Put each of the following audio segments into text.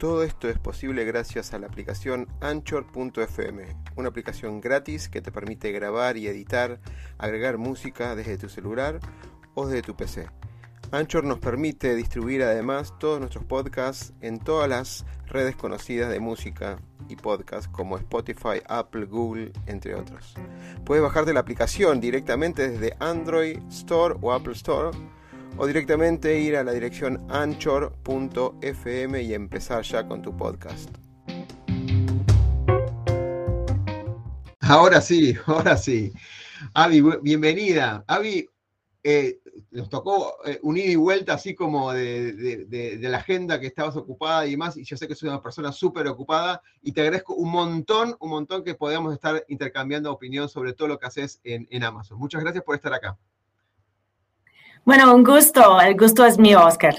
Todo esto es posible gracias a la aplicación Anchor.fm, una aplicación gratis que te permite grabar y editar, agregar música desde tu celular o desde tu PC. Anchor nos permite distribuir además todos nuestros podcasts en todas las redes conocidas de música y podcast como Spotify, Apple, Google, entre otros. Puedes bajarte la aplicación directamente desde Android Store o Apple Store o directamente ir a la dirección anchor.fm y empezar ya con tu podcast. Ahora sí, ahora sí. Avi, bienvenida. Avi, eh, nos tocó eh, un ida y vuelta así como de, la agenda que estabas ocupada y demás, y yo sé que soy una persona súper ocupada y te agradezco un montón, un montón que podamos estar intercambiando opinión sobre todo lo que haces en, Amazon. Muchas gracias por estar acá. Bueno, un gusto, el gusto es mío, Oscar.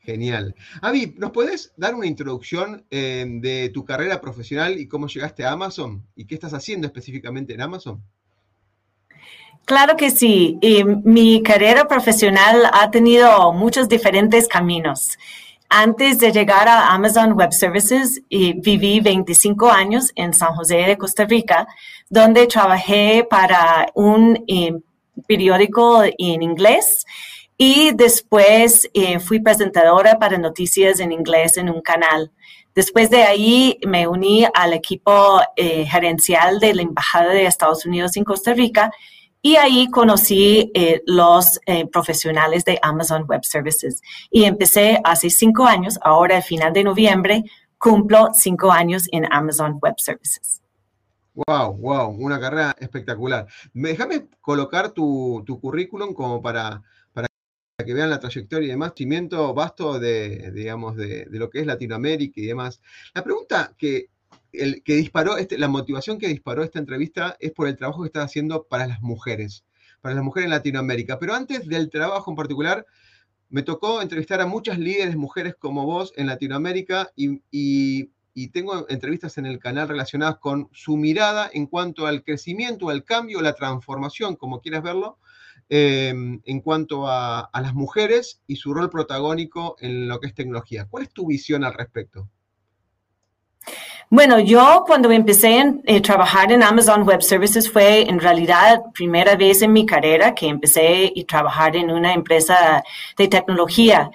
Genial. Avi, ¿nos puedes dar una introducción eh, de tu carrera profesional y cómo llegaste a Amazon y qué estás haciendo específicamente en Amazon? Claro que sí. mi carrera profesional ha tenido muchos diferentes caminos. Antes de llegar a Amazon Web Services, viví 25 años en San José de Costa Rica, donde trabajé para un eh, periódico en inglés y después eh, fui presentadora para noticias en inglés en un canal. Después de ahí me uní al equipo eh, gerencial de la Embajada de Estados Unidos en Costa Rica y ahí conocí eh, los eh, profesionales de Amazon Web Services. Y empecé hace cinco años, ahora al final de noviembre, cumplo cinco años en Amazon Web Services. Wow, wow, una carrera espectacular. Déjame colocar tu, currículum como para, para que vean la trayectoria y demás, cimiento vasto de, digamos, de, de, lo que es Latinoamérica y demás. La pregunta que el que disparó, este, la motivación que disparó esta entrevista es por el trabajo que estás haciendo para las mujeres, para las mujeres en Latinoamérica. Pero antes del trabajo en particular, me tocó entrevistar a muchas líderes mujeres como vos en Latinoamérica y, tengo entrevistas en el canal relacionadas con su mirada en cuanto al crecimiento, al cambio, la transformación, como quieras verlo, em, en cuanto a, las mujeres y su rol protagónico en lo que es tecnología. ¿Cuál es tu visión al respecto? Bueno, yo cuando empecé a eh, trabajar en Amazon Web Services fue en realidad primera vez en mi carrera que empecé a trabajar en una empresa de tecnología.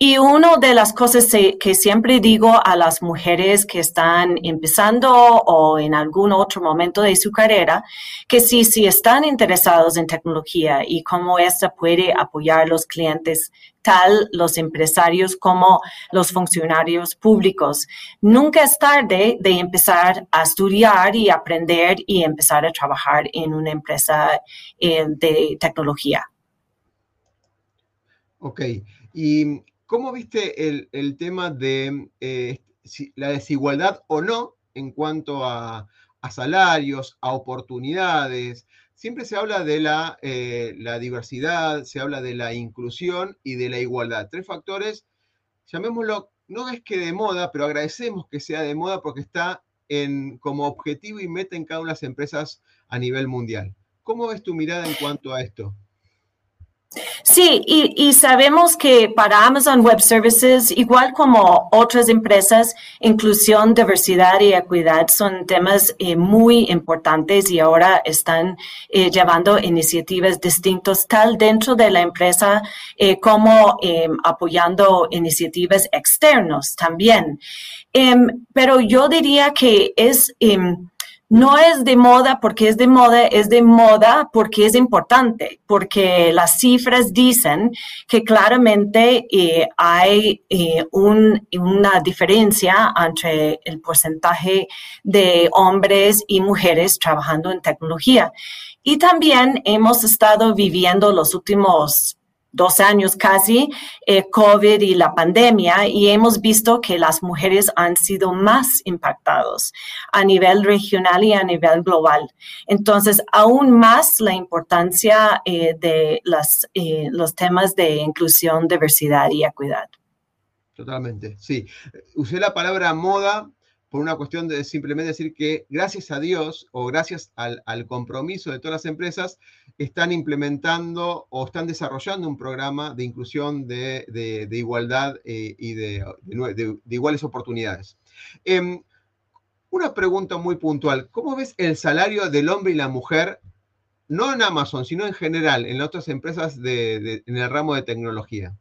Y una de las cosas que siempre digo a las mujeres que están empezando o en algún otro momento de su carrera, que si, si están interesados en tecnología y cómo esta puede apoyar a los clientes, tal los empresarios como los funcionarios públicos, nunca es tarde de empezar a estudiar y aprender y empezar a trabajar en una empresa eh, de tecnología. Ok. Y ¿Cómo viste el, tema de eh, la desigualdad o no en cuanto a, salarios, a oportunidades? Siempre se habla de eh, la, diversidad, se habla de la inclusión y de la igualdad. Tres factores, llamémoslo, no es que de moda, pero agradecemos que sea de moda porque está en, como objetivo y meta en cada una de las empresas a nivel mundial. ¿Cómo ves tu mirada en cuanto a esto? Sí, y, sabemos que para Amazon Web Services, igual como otras empresas, inclusión, diversidad y equidad son temas eh, muy importantes y ahora están eh, llevando iniciativas distintas, tal dentro de la empresa eh, como em, apoyando iniciativas externas también. Em, pero yo diría que es em, no es de moda porque es de moda, es de moda porque es importante, porque las cifras dicen que claramente eh, hay eh, una diferencia entre el porcentaje de hombres y mujeres trabajando en tecnología. Y también hemos estado viviendo los últimos dos años casi, eh, COVID y la pandemia, y hemos visto que las mujeres han sido más impactados a nivel regional y a nivel global. Entonces, aún más la importancia eh, de las, eh, los temas de inclusión, diversidad y equidad. Totalmente, sí. Usé la palabra moda por una cuestión de simplemente decir que gracias a Dios o gracias al, compromiso de todas las empresas, están implementando o están desarrollando un programa de inclusión de, igualdad eh, y de, iguales oportunidades. Em, una pregunta muy puntual, ¿cómo ves el salario del hombre y la mujer, no en Amazon, sino en general, en otras empresas en el ramo de tecnología?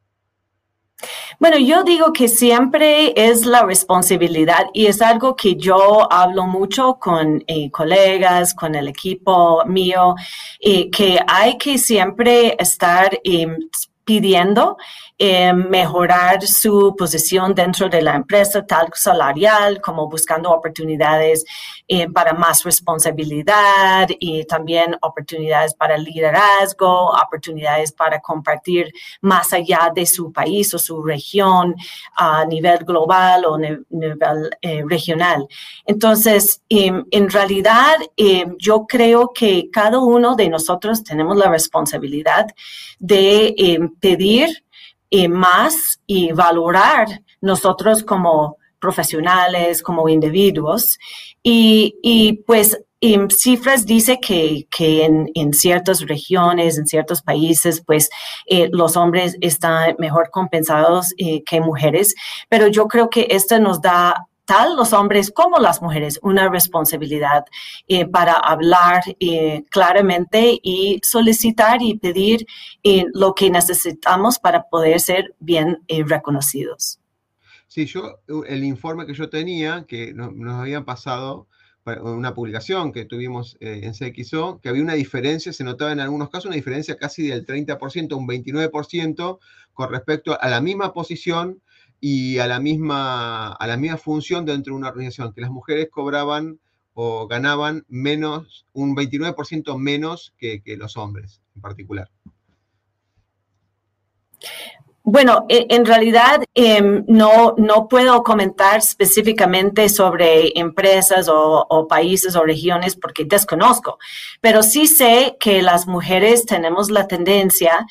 Bueno, yo digo que siempre es la responsabilidad y es algo que yo hablo mucho con eh, colegas, con el equipo mío, y que hay que siempre estar em, pidiendo eh, mejorar su posición dentro de la empresa, tal salarial, como buscando oportunidades eh, para más responsabilidad y también oportunidades para liderazgo, oportunidades para compartir más allá de su país o su región a nivel global o nivel eh, regional. Entonces, em, en realidad, em, yo creo que cada uno de nosotros tenemos la responsabilidad de em, pedir y más y valorar nosotros como profesionales, como individuos. Y, y pues en cifras dice que, que en, en, ciertas regiones, en ciertos países, pues eh, los hombres están mejor compensados eh, que mujeres, pero yo creo que esto nos da tal los hombres como las mujeres una responsabilidad eh, para hablar claramente y solicitar y pedir lo que necesitamos para poder ser bien reconocidos. Sí, yo, el informe que yo tenía, que nos, habían pasado, una publicación que tuvimos en CXO, que había una diferencia, se notaba en algunos casos una diferencia casi del 30%, un 29% con respecto a la misma posición y a la misma, a la misma función dentro de una organización, que las mujeres cobraban o ganaban menos, un 29% menos que, los hombres en particular. Bueno, e, en realidad em, no, no puedo comentar específicamente sobre empresas o, países o regiones porque desconozco, pero sí sé que las mujeres tenemos la tendencia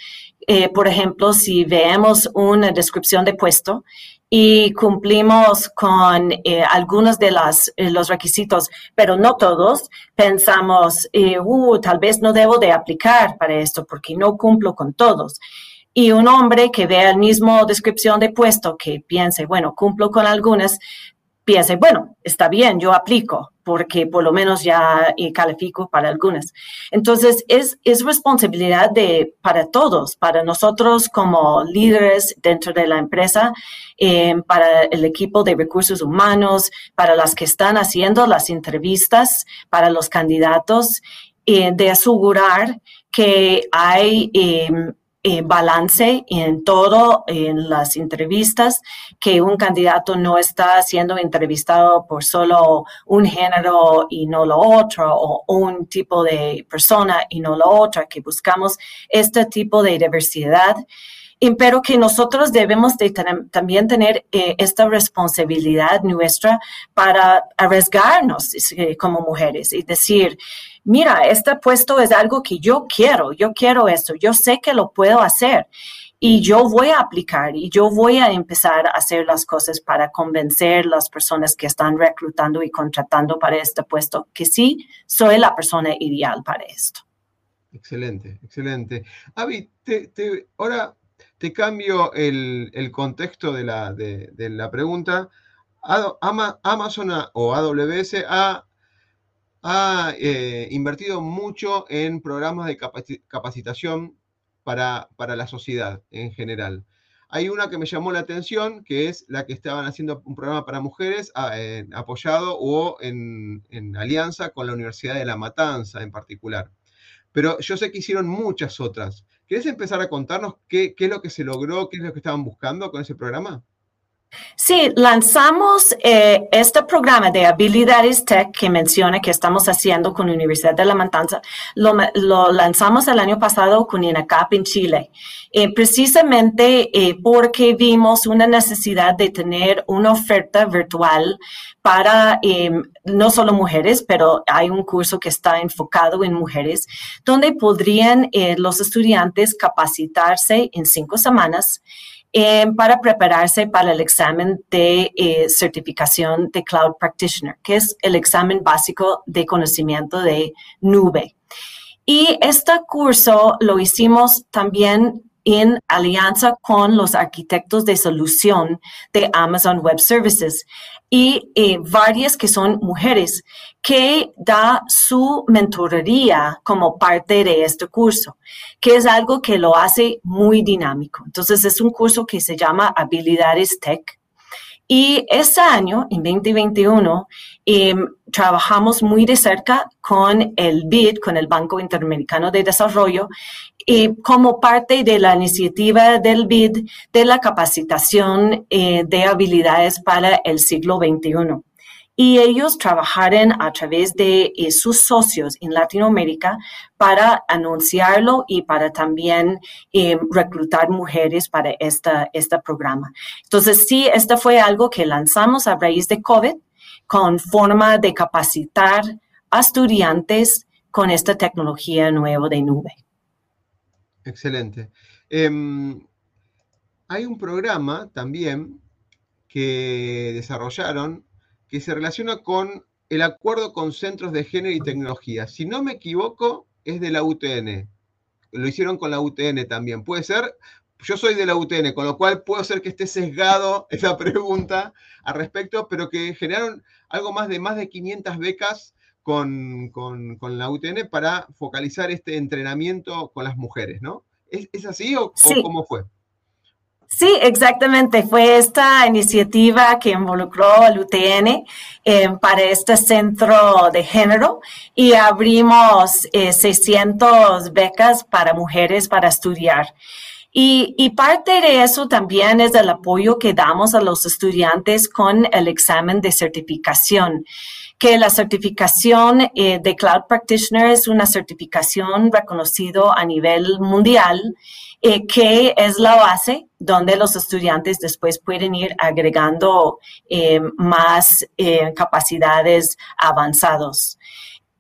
eh, por ejemplo, si vemos una descripción de puesto y cumplimos con eh, algunos de las, eh, los requisitos, pero no todos, pensamos, uh, tal vez no debo de aplicar para esto porque no cumplo con todos. Y un hombre que vea el mismo descripción de puesto, que piense, bueno, cumplo con algunas, piense, bueno, está bien, yo aplico, porque por lo menos ya califico para algunas. Entonces, es, es responsabilidad de, para todos, para nosotros como líderes dentro de la empresa, eh, para el equipo de recursos humanos, para las que están haciendo las entrevistas, para los candidatos, eh, de asegurar que hay eh, eh, balance en todo, en las entrevistas, que un candidato no está siendo entrevistado por solo un género y no lo otro, o un tipo de persona y no lo otro, que buscamos este tipo de diversidad pero que nosotros debemos de también tener eh, esta responsabilidad nuestra para arriesgarnos eh, como mujeres y decir, mira, este puesto es algo que yo quiero, yo quiero esto, yo sé que lo puedo hacer y yo voy a aplicar y yo voy a empezar a hacer las cosas para convencer las personas que están reclutando y contratando para este puesto que sí soy la persona ideal para esto. Excelente, excelente. Avi, ahora te cambio el, contexto de la, pregunta. Amazon o AWS ha, eh, invertido mucho en programas de capacitación para, para, la sociedad en general. Hay una que me llamó la atención, que es la que estaban haciendo un programa para mujeres apoyado o en alianza con la Universidad de La Matanza en particular. Pero yo sé que hicieron muchas otras. ¿Quieres empezar a contarnos qué, qué, es lo que se logró, qué es lo que estaban buscando con ese programa? Sí, lanzamos eh, este programa de habilidades tech que menciona que estamos haciendo con la Universidad de La Matanza. Lo, lanzamos el año pasado con INACAP en Chile, eh, precisamente eh, porque vimos una necesidad de tener una oferta virtual para em, no solo mujeres, pero hay un curso que está enfocado en mujeres, donde podrían los estudiantes capacitarse en cinco semanas eh, para prepararse para el examen de eh, certificación de Cloud Practitioner, que es el examen básico de conocimiento de nube. Y este curso lo hicimos también en alianza con los arquitectos de solución de Amazon Web Services y eh, varias que son mujeres que da su mentoría como parte de este curso, que es algo que lo hace muy dinámico. Entonces es un curso que se llama Habilidades Tech y este año, en 2021, em, trabajamos muy de cerca con el BID, con el Banco Interamericano de Desarrollo, y como parte de la iniciativa del BID de la capacitación eh, de habilidades para el siglo XXI y ellos trabajaron a través de eh, sus socios en Latinoamérica para anunciarlo y para también eh, reclutar mujeres para esta, este programa. Entonces, sí, esto fue algo que lanzamos a raíz de COVID con forma de capacitar a estudiantes con esta tecnología nueva de nube. Excelente. Em, hay un programa también que desarrollaron que se relaciona con el acuerdo con centros de género y tecnología. Si no me equivoco, es de la UTN. Lo hicieron con la UTN también. Puede ser, yo soy de la UTN, con lo cual puedo ser que esté sesgado esa pregunta al respecto, pero que generaron algo más de más de 500 becas con, la UTN para focalizar este entrenamiento con las mujeres, ¿no? ¿Es, así o cómo fue? Sí, exactamente. Fue esta iniciativa que involucró al UTN eh, para este centro de género y abrimos 600 eh, becas para mujeres para estudiar. Y, y, parte de eso también es el apoyo que damos a los estudiantes con el examen de certificación que la certificación eh, de Cloud Practitioner es una certificación reconocido a nivel mundial eh, que es la base donde los estudiantes después pueden ir agregando eh, más capacidades avanzados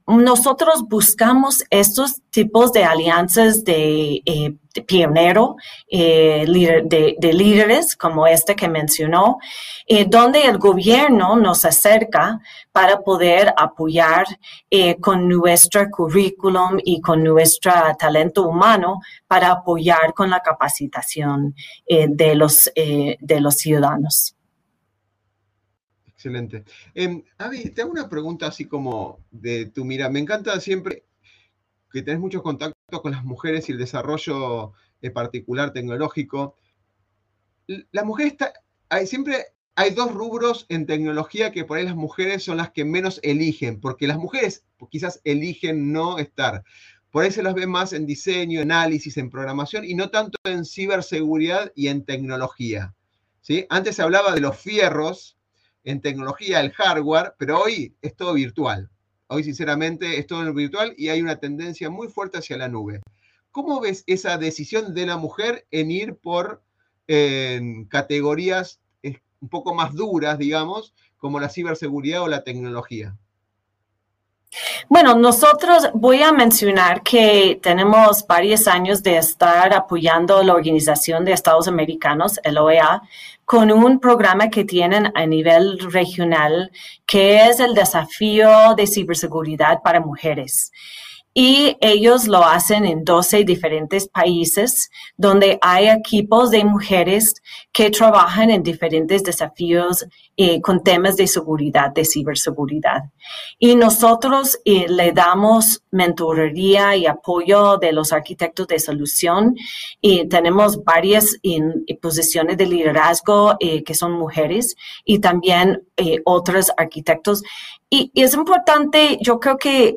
nosotros buscamos estos tipos de alianzas de, eh, pionero, eh, de, líderes como este que mencionó, eh, donde el gobierno nos acerca para poder apoyar con nuestro currículum y con nuestro talento humano para apoyar con la capacitación de, los, de los ciudadanos. Excelente. Eh, te hago una pregunta así como de tu mira. Me encanta siempre que tenés muchos contactos con las mujeres y el desarrollo eh, particular tecnológico. La mujer está, siempre hay dos rubros en tecnología que por ahí las mujeres son las que menos eligen, porque las mujeres quizás eligen no estar. Por ahí se las ve más en diseño, análisis, en programación y no tanto en ciberseguridad y en tecnología. ¿sí? Antes se hablaba de los fierros, en tecnología, el hardware, pero hoy es todo virtual. Hoy, sinceramente, es todo virtual y hay una tendencia muy fuerte hacia la nube. ¿Cómo ves esa decisión de la mujer en ir por categorías eh, un poco más duras, digamos, como la ciberseguridad o la tecnología? Bueno, nosotros voy a mencionar que tenemos varios años de estar apoyando la Organización de Estados Americanos, el OEA, con un programa que tienen a nivel regional, que es el desafío de ciberseguridad para mujeres y ellos lo hacen en 12 diferentes países donde hay equipos de mujeres que trabajan en diferentes desafíos eh, con temas de seguridad, de ciberseguridad. Y nosotros eh, le damos mentoría y apoyo de los arquitectos de solución y tenemos varias en, posiciones de liderazgo eh, que son mujeres y también otros arquitectos. Y, es importante, yo creo que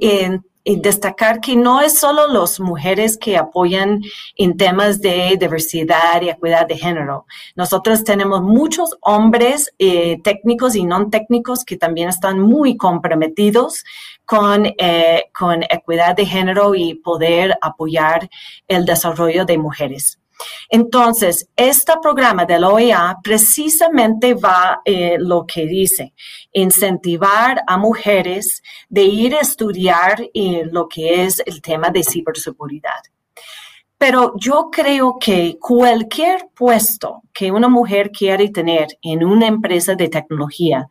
y destacar que no es solo las mujeres que apoyan en temas de diversidad y equidad de género. Nosotros tenemos muchos hombres eh, técnicos y no técnicos que también están muy comprometidos con, eh, con equidad de género y poder apoyar el desarrollo de mujeres. Entonces, este programa de la OEA precisamente va eh, lo que dice, incentivar a mujeres de ir a estudiar eh, lo que es el tema de ciberseguridad. Pero yo creo que cualquier puesto que una mujer quiere tener en una empresa de tecnología,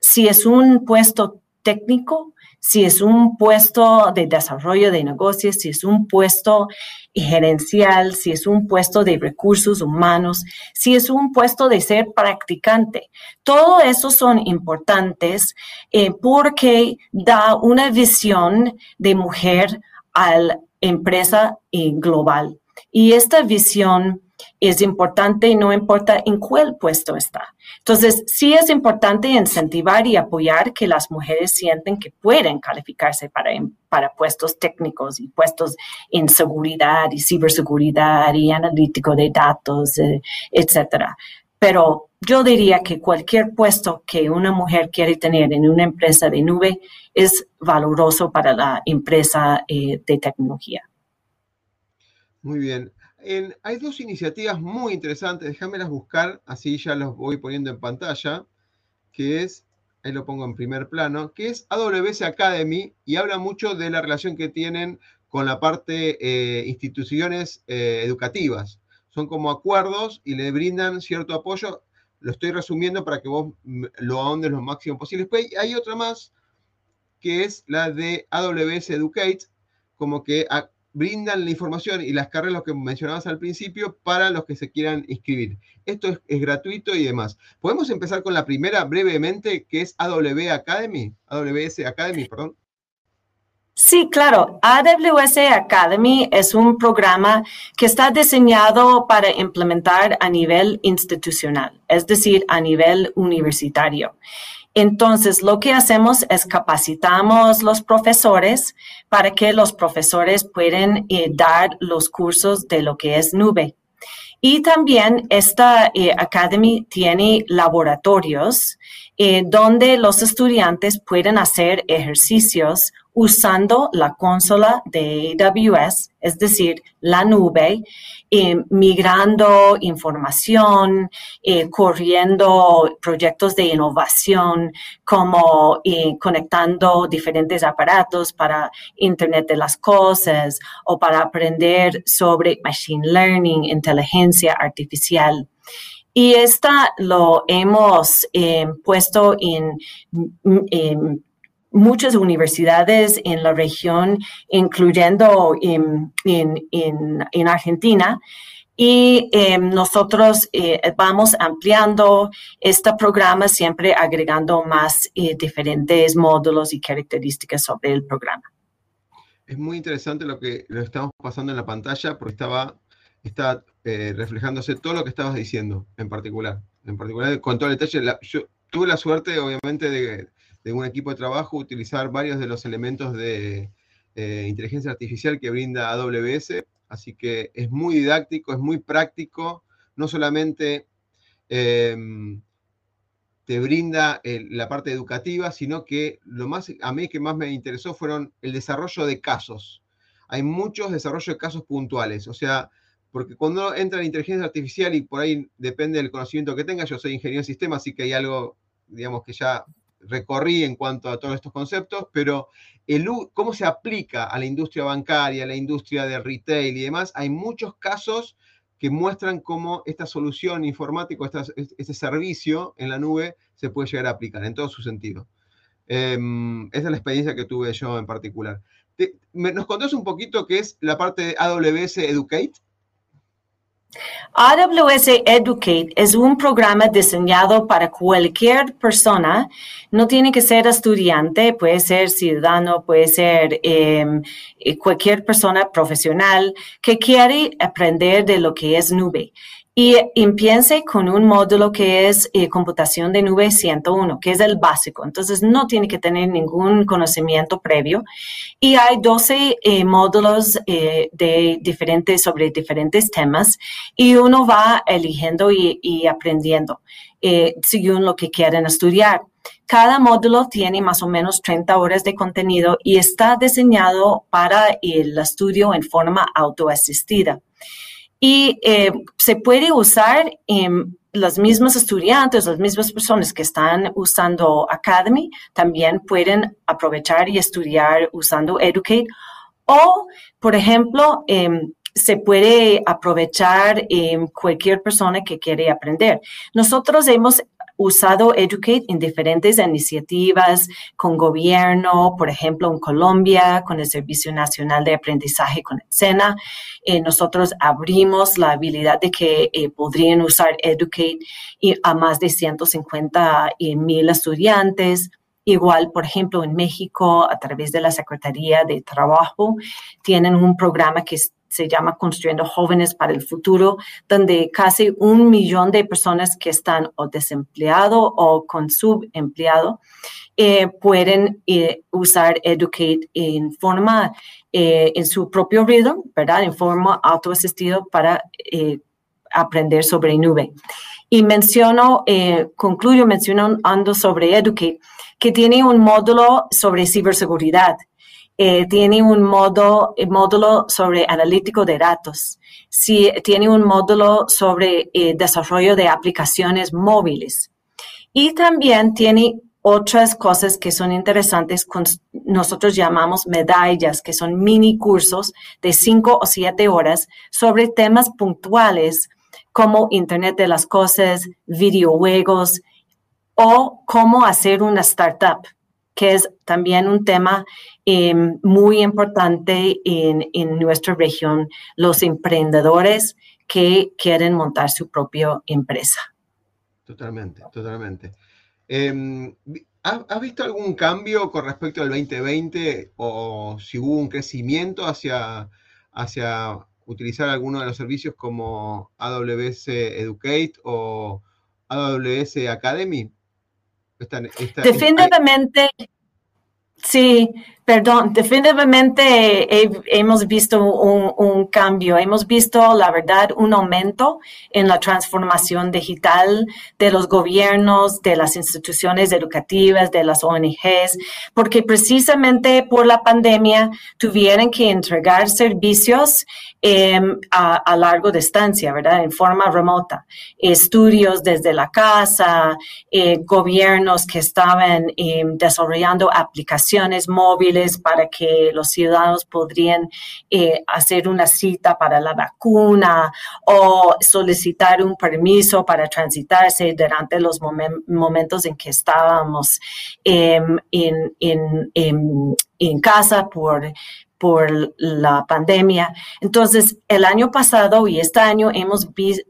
si es un puesto técnico, si es un puesto de desarrollo de negocios, si es un puesto gerencial, si es un puesto de recursos humanos, si es un puesto de ser practicante. Todo eso son importantes eh, porque da una visión de mujer a la empresa eh, global. Y esta visión es importante y no importa en cuál puesto está. Entonces, sí es importante incentivar y apoyar que las mujeres sienten que pueden calificarse para, para puestos técnicos y puestos en seguridad y ciberseguridad y analítico de datos, eh, etcétera. Pero yo diría que cualquier puesto que una mujer quiere tener en una empresa de nube es valoroso para la empresa eh, de tecnología. Muy bien hay dos iniciativas muy interesantes, déjamelas buscar, así ya los voy poniendo en pantalla, que es, ahí lo pongo en primer plano, que es AWS Academy y habla mucho de la relación que tienen con la parte eh, instituciones eh, educativas. Son como acuerdos y le brindan cierto apoyo. Lo estoy resumiendo para que vos lo ahondes lo máximo posible. Después hay otra más, que es la de AWS Educate, como que brindan la información y las carreras que mencionabas al principio para los que se quieran inscribir. Esto es, gratuito y demás. Podemos empezar con la primera brevemente, que es AW Academy, AWS Academy, perdón. Sí, claro. AWS Academy es un programa que está diseñado para implementar a nivel institucional, es decir, a nivel universitario. Entonces, lo que hacemos es capacitamos los profesores para que los profesores puedan eh, dar los cursos de lo que es nube. Y también esta eh, Academy tiene laboratorios eh, donde los estudiantes pueden hacer ejercicios usando la consola de AWS, es decir, la nube, eh, migrando información, eh, corriendo proyectos de innovación, como eh, conectando diferentes aparatos para Internet de las Cosas o para aprender sobre Machine Learning, inteligencia artificial. Y esta lo hemos puesto en, en muchas universidades en la región, incluyendo en, en, Argentina. Y em, nosotros eh, vamos ampliando este programa, siempre agregando más eh, diferentes módulos y características sobre el programa. Es muy interesante lo que lo estamos pasando en la pantalla porque estaba, está eh, reflejándose todo lo que estabas diciendo en particular. En particular, con todo el detalle, yo tuve la suerte, obviamente, de, de un equipo de trabajo utilizar varios de los elementos de eh, inteligencia artificial que brinda AWS, así que es muy didáctico, es muy práctico, no solamente em, te brinda la parte educativa, sino que lo más, a mí que más me interesó fueron el desarrollo de casos. Hay muchos desarrollos de casos puntuales, o sea, porque cuando entra en inteligencia artificial y por ahí depende del conocimiento que tenga, yo soy ingeniero de sistemas, así que hay algo, digamos, que ya recorrí en cuanto a todos estos conceptos, pero el, cómo se aplica a la industria bancaria, a la industria de retail y demás, hay muchos casos que muestran cómo esta solución informática, este servicio en la nube se puede llegar a aplicar en todo su sentido. Em, esa es la experiencia que tuve yo en particular. ¿Nos contás un poquito qué es la parte de AWS Educate? AWS Educate es un programa diseñado para cualquier persona, no tiene que ser estudiante, puede ser ciudadano, puede ser em, eh, cualquier persona profesional que quiere aprender de lo que es nube y empiece con un módulo que es eh, computación de nube 101, que es el básico. Entonces, no tiene que tener ningún conocimiento previo. Y hay 12 eh, módulos eh, de diferentes, sobre diferentes temas y uno va eligiendo y, y aprendiendo según lo que quieren estudiar. Cada módulo tiene más o menos 30 horas de contenido y está diseñado para el estudio en forma autoasistida y eh, se puede usar en los mismos estudiantes, las mismas personas que están usando Academy, también pueden aprovechar y estudiar usando Educate. O, por ejemplo, em, se puede aprovechar en cualquier persona que quiere aprender. Nosotros hemos usado Educate en diferentes iniciativas con gobierno, por ejemplo, en Colombia, con el Servicio Nacional de Aprendizaje con el SENA. Eh, nosotros abrimos la habilidad de que eh, podrían usar Educate a más de 150 eh, mil estudiantes. Igual, por ejemplo, en México, a través de la Secretaría de Trabajo, tienen un programa que se llama Construyendo Jóvenes para el Futuro, donde casi un millón de personas que están o desempleado o con subempleado eh, pueden eh, usar Educate en forma, eh, en su propio ritmo, ¿verdad? En forma autoasistido para aprender sobre nube. Y menciono, concluyo mencionando sobre Educate, que tiene un módulo sobre ciberseguridad tiene un modo, eh, módulo sobre analítico de datos, sí, tiene un módulo sobre eh, desarrollo de aplicaciones móviles. Y también tiene otras cosas que son interesantes, nosotros llamamos medallas, que son mini cursos de cinco o siete horas sobre temas puntuales como Internet de las Cosas, videojuegos o cómo hacer una startup que es también un tema em, muy importante en, en, nuestra región, los emprendedores que quieren montar su propia empresa. Totalmente, totalmente. Em, ¿Has visto algún cambio con respecto al 2020 o si hubo un crecimiento hacia, hacia utilizar alguno de los servicios como AWS Educate o AWS Academy? Definitivamente, sí, Perdón, definitivamente hemos visto un, cambio, hemos visto, la verdad, un aumento en la transformación digital de los gobiernos, de las instituciones educativas, de las ONGs, porque precisamente por la pandemia tuvieron que entregar servicios em, a, largo distancia, ¿verdad? En forma remota. Estudios desde la casa, eh, gobiernos que estaban em, desarrollando aplicaciones móviles para que los ciudadanos podrían eh, hacer una cita para la vacuna o solicitar un permiso para transitarse durante los momentos en que estábamos em, en, casa por, por la pandemia. Entonces, el año pasado y este año hemos visto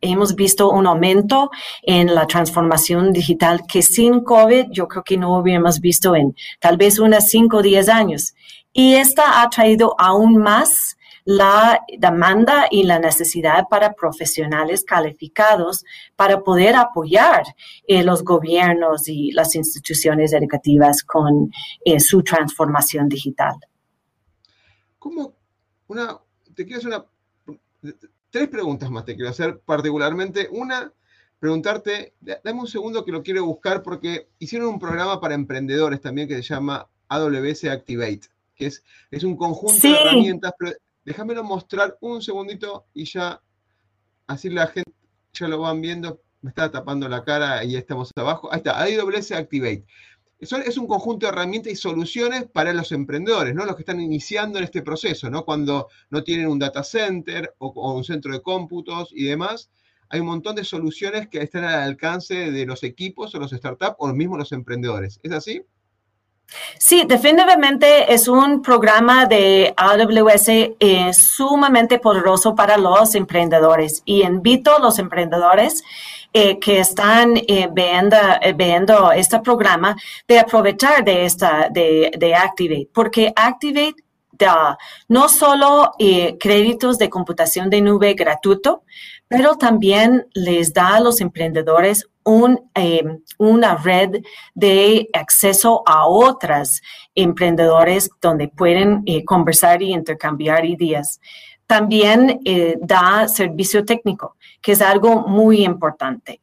hemos visto un aumento en la transformación digital que sin COVID yo creo que no hubiéramos visto en tal vez unas 5 o 10 años. Y esta ha traído aún más la demanda y la necesidad para profesionales calificados para poder apoyar eh, los gobiernos y las instituciones educativas con eh, su transformación digital. ¿Cómo? Una, te quiero una tres preguntas más te quiero hacer, particularmente. Una, preguntarte, dame un segundo que lo quiero buscar porque hicieron un programa para emprendedores también que se llama AWS Activate, que es, es un conjunto de herramientas, pero déjamelo mostrar un segundito y ya, así la gente ya lo van viendo, me está tapando la cara y ya estamos abajo. Ahí está, AWS Activate es un conjunto de herramientas y soluciones para los emprendedores, ¿no? Los que están iniciando en este proceso, ¿no? Cuando no tienen un data center o, un centro de cómputos y demás, hay un montón de soluciones que están al alcance de los equipos o los startups o mismos los emprendedores. ¿Es así? Sí, definitivamente es un programa de AWS eh, sumamente poderoso para los emprendedores y invito a los emprendedores eh, que están eh, viendo, eh, viendo, este programa de aprovechar de esta, de, de Activate, porque Activate da no solo créditos de computación de nube gratuito, pero también les da a los emprendedores un, una red de acceso a otras emprendedores donde pueden conversar y intercambiar ideas. También da servicio técnico que es algo muy importante.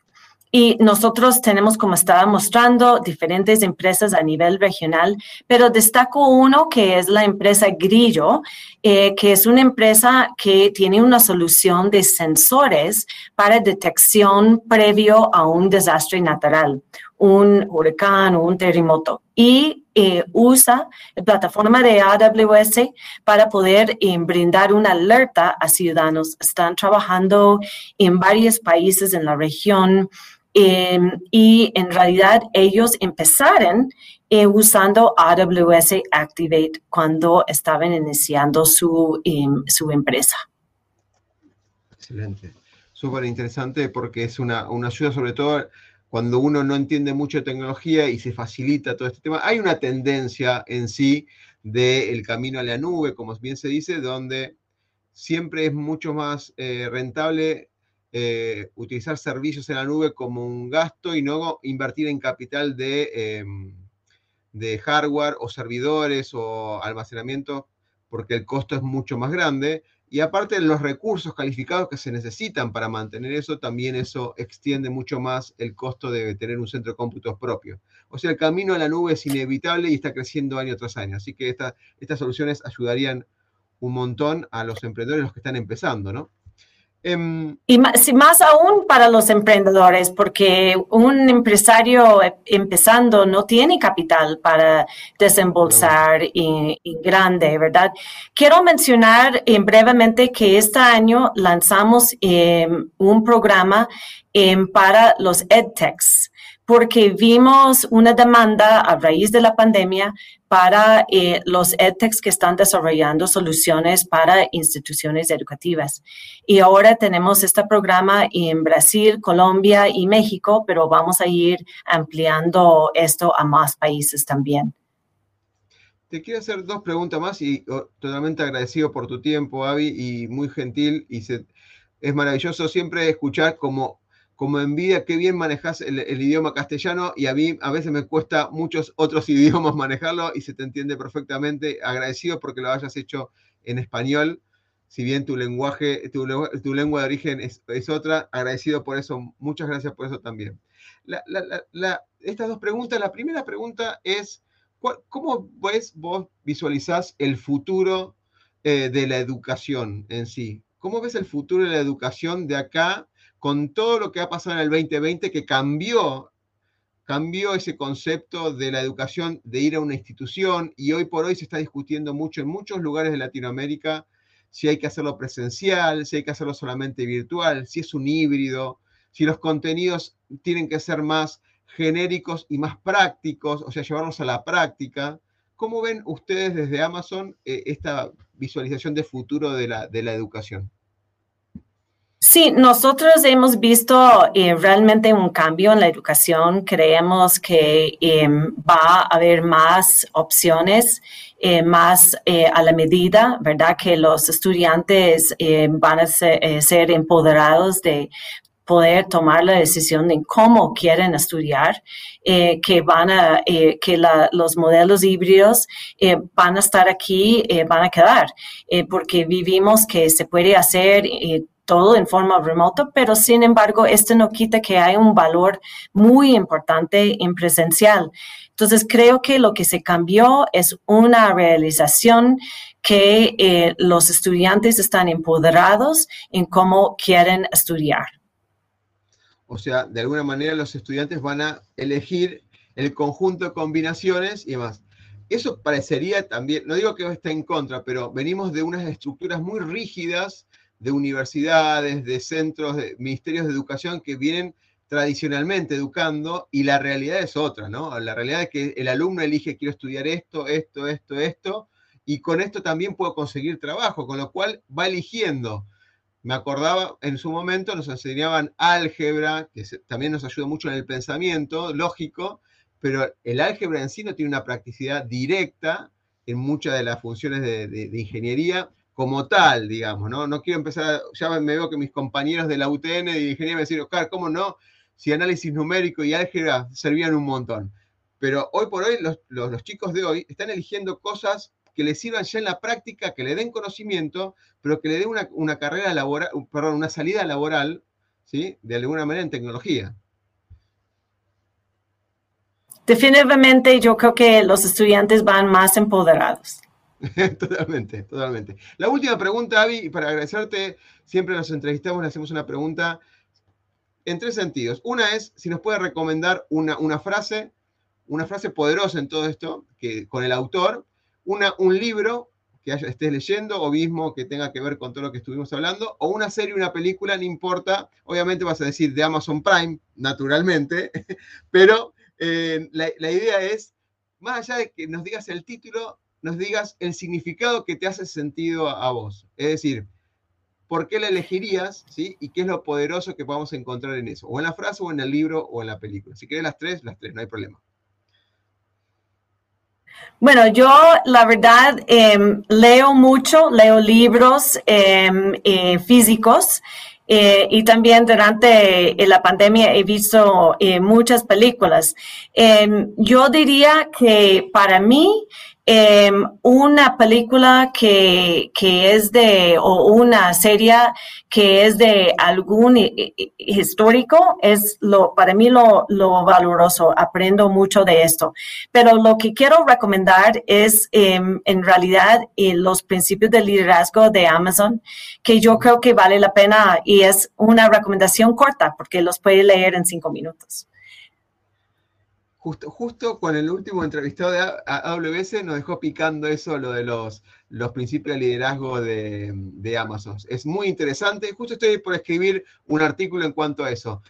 Y nosotros tenemos, como estaba mostrando, diferentes empresas a nivel regional, pero destaco uno que es la empresa Grillo, eh, que es una empresa que tiene una solución de sensores para detección previo a un desastre natural. Un huracán o un terremoto y eh, usa la plataforma de AWS para poder eh, brindar una alerta a ciudadanos. Están trabajando en varios países en la región em, y en realidad ellos empezaron eh, usando AWS Activate cuando estaban iniciando su, em, su empresa. Excelente. Súper interesante porque es una, una ayuda sobre todo cuando uno no entiende mucho de tecnología y se facilita todo este tema, hay una tendencia en sí del camino a la nube, como bien se dice, donde siempre es mucho más eh, rentable eh, utilizar servicios en la nube como un gasto y no invertir en capital de, em, de hardware o servidores o almacenamiento, porque el costo es mucho más grande y aparte los recursos calificados que se necesitan para mantener eso, también eso extiende mucho más el costo de tener un centro de cómputos propio. O sea, el camino a la nube es inevitable y está creciendo año tras año. Así que estas soluciones ayudarían un montón a los emprendedores, los que están empezando, ¿no? Em, y más, más, aún para los emprendedores, porque un empresario empezando no tiene capital para desembolsar en, grande, ¿verdad? Quiero mencionar en brevemente que este año lanzamos em, un programa em, para los EdTechs porque vimos una demanda a raíz de la pandemia para eh, los EdTechs que están desarrollando soluciones para instituciones educativas. Y ahora tenemos este programa en Brasil, Colombia y México, pero vamos a ir ampliando esto a más países también. Te quiero hacer dos preguntas más y oh, totalmente agradecido por tu tiempo, Avi, y muy gentil. Y es maravilloso siempre escuchar como como envidia, qué bien manejas el, idioma castellano y a mí a veces me cuesta muchos otros idiomas manejarlo y se te entiende perfectamente. Agradecido porque lo hayas hecho en español, si bien tu lenguaje, tu, lengua de origen es, otra, agradecido por eso, muchas gracias por eso también. estas dos preguntas, la primera pregunta es, ¿cómo ves, vos visualizás el futuro eh, de la educación en sí? ¿Cómo ves el futuro de la educación de acá? Con todo lo que ha pasado en el 2020 que cambió, cambió ese concepto de la educación de ir a una institución y hoy por hoy se está discutiendo mucho en muchos lugares de Latinoamérica si hay que hacerlo presencial, si hay que hacerlo solamente virtual, si es un híbrido, si los contenidos tienen que ser más genéricos y más prácticos, o sea, llevarlos a la práctica. ¿Cómo ven ustedes desde Amazon eh, esta visualización de futuro de la, de la educación? Sí, nosotros hemos visto eh, realmente un cambio en la educación. Creemos que em, va a haber más opciones, eh, más eh, a la medida, ¿verdad? Que los estudiantes van a ser, empoderados de poder tomar la decisión de cómo quieren estudiar, que van a, que los modelos híbridos van a estar aquí, van a quedar, porque vivimos que se puede hacer todo en forma remota, pero sin embargo, esto no quita que hay un valor muy importante en presencial. Entonces, creo que lo que se cambió es una realización que eh, los estudiantes están empoderados en cómo quieren estudiar. O sea, de alguna manera los estudiantes van a elegir el conjunto de combinaciones y demás. Eso parecería también, no digo que esté en contra, pero venimos de unas estructuras muy rígidas de universidades, de centros, de ministerios de educación que vienen tradicionalmente educando y la realidad es otra, ¿no? La realidad es que el alumno elige quiero estudiar esto, esto, esto, esto, y con esto también puedo conseguir trabajo, con lo cual va eligiendo. Me acordaba, en su momento nos enseñaban álgebra, que también nos ayuda mucho en el pensamiento lógico, pero el álgebra en sí no tiene una practicidad directa en muchas de las funciones de, de ingeniería, como tal, digamos, ¿no? No quiero empezar, ya me veo que mis compañeros de la UTN de ingeniería me decían, Oscar, ¿cómo no? Si análisis numérico y álgebra servían un montón. Pero hoy por hoy, los, chicos de hoy están eligiendo cosas que les sirvan ya en la práctica, que le den conocimiento, pero que le den una, carrera laboral, perdón, una salida laboral, ¿sí? De alguna manera en tecnología. Definitivamente yo creo que los estudiantes van más empoderados. totalmente, totalmente. La última pregunta, Avi, para agradecerte, siempre nos entrevistamos, le hacemos una pregunta. en tres sentidos. Una es si nos puede recomendar una, una frase, una frase poderosa en todo esto, que, con el autor, una, un libro que estés leyendo o mismo que tenga que ver con todo lo que estuvimos hablando, o una serie, una película, no importa, obviamente vas a decir de Amazon Prime, naturalmente, pero eh, la, idea es, más allá de que nos digas el título, nos digas el significado que te hace sentido a, vos. Es decir, ¿por qué la elegirías? ¿sí? ¿Y qué es lo poderoso que podamos encontrar en eso? O en la frase, o en el libro, o en la película. Si querés las tres, las tres, no hay problema. Bueno, yo la verdad em, leo mucho, leo libros em, eh, físicos eh, y también durante la pandemia he visto eh, muchas películas. Em, yo diría que para mí Em, una película que, que, es de, o una serie que es de algún histórico, es lo, para mí lo, lo valoroso. Aprendo mucho de esto. Pero lo que quiero recomendar es, em, en realidad, eh, los principios de liderazgo de Amazon, que yo creo que vale la pena y es una recomendación corta porque los puede leer en cinco minutos. Justo, con el último entrevistado de AWS nos dejó picando eso, lo de los, los principios de liderazgo de, Amazon. Es muy interesante. Justo estoy por escribir un artículo en cuanto a eso.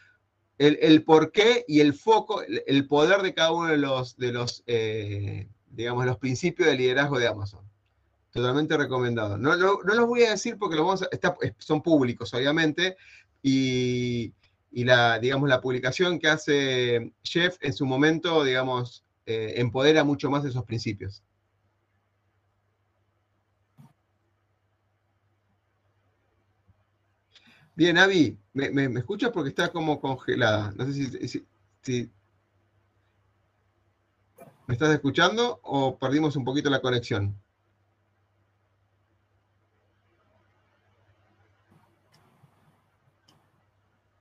El, el porqué y el foco, el, poder de cada uno de los, de los eh, digamos, los principios de liderazgo de Amazon. Totalmente recomendado. No, no, no los voy a decir porque los vamos a, son públicos, obviamente, y, y la, digamos, la publicación que hace Jeff en su momento, digamos, eh, empodera mucho más esos principios. Bien, Avi, ¿me, me, escuchas? Porque está como congelada. No sé si, si, ¿Me estás escuchando o perdimos un poquito la conexión?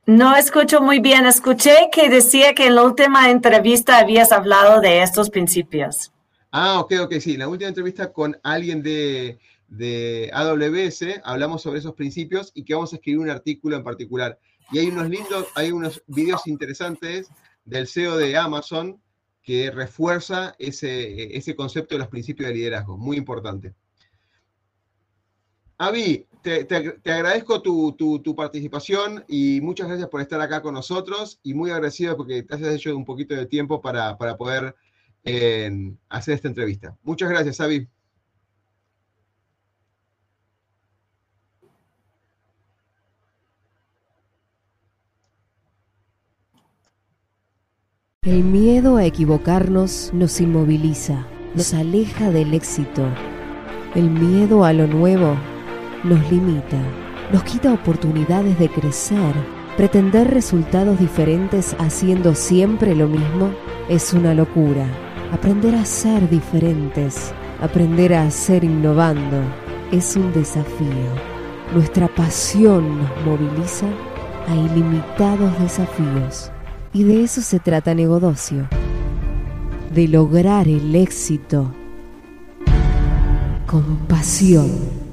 No escucho muy bien. Escuché que decía que en la última entrevista habías hablado de estos principios. Ah, ok, ok, sí. En la última entrevista con alguien de, AWS hablamos sobre esos principios y que vamos a escribir un artículo en particular. Y hay unos lindos, hay unos videos interesantes del CEO de Amazon que refuerza ese, ese concepto de los principios de liderazgo. Muy importante. Avi, te, agradezco tu, participación y muchas gracias por estar acá con nosotros y muy agradecido porque te has hecho un poquito de tiempo para, poder eh, hacer esta entrevista. Muchas gracias, Avi. El miedo a equivocarnos nos inmoviliza, nos aleja del éxito. El miedo a lo nuevo nos limita, nos quita oportunidades de crecer. Pretender resultados diferentes haciendo siempre lo mismo es una locura. Aprender a ser diferentes, aprender a ser innovando, es un desafío. Nuestra pasión nos moviliza a ilimitados desafíos. Y de eso se trata Negodocio. De lograr el éxito con pasión.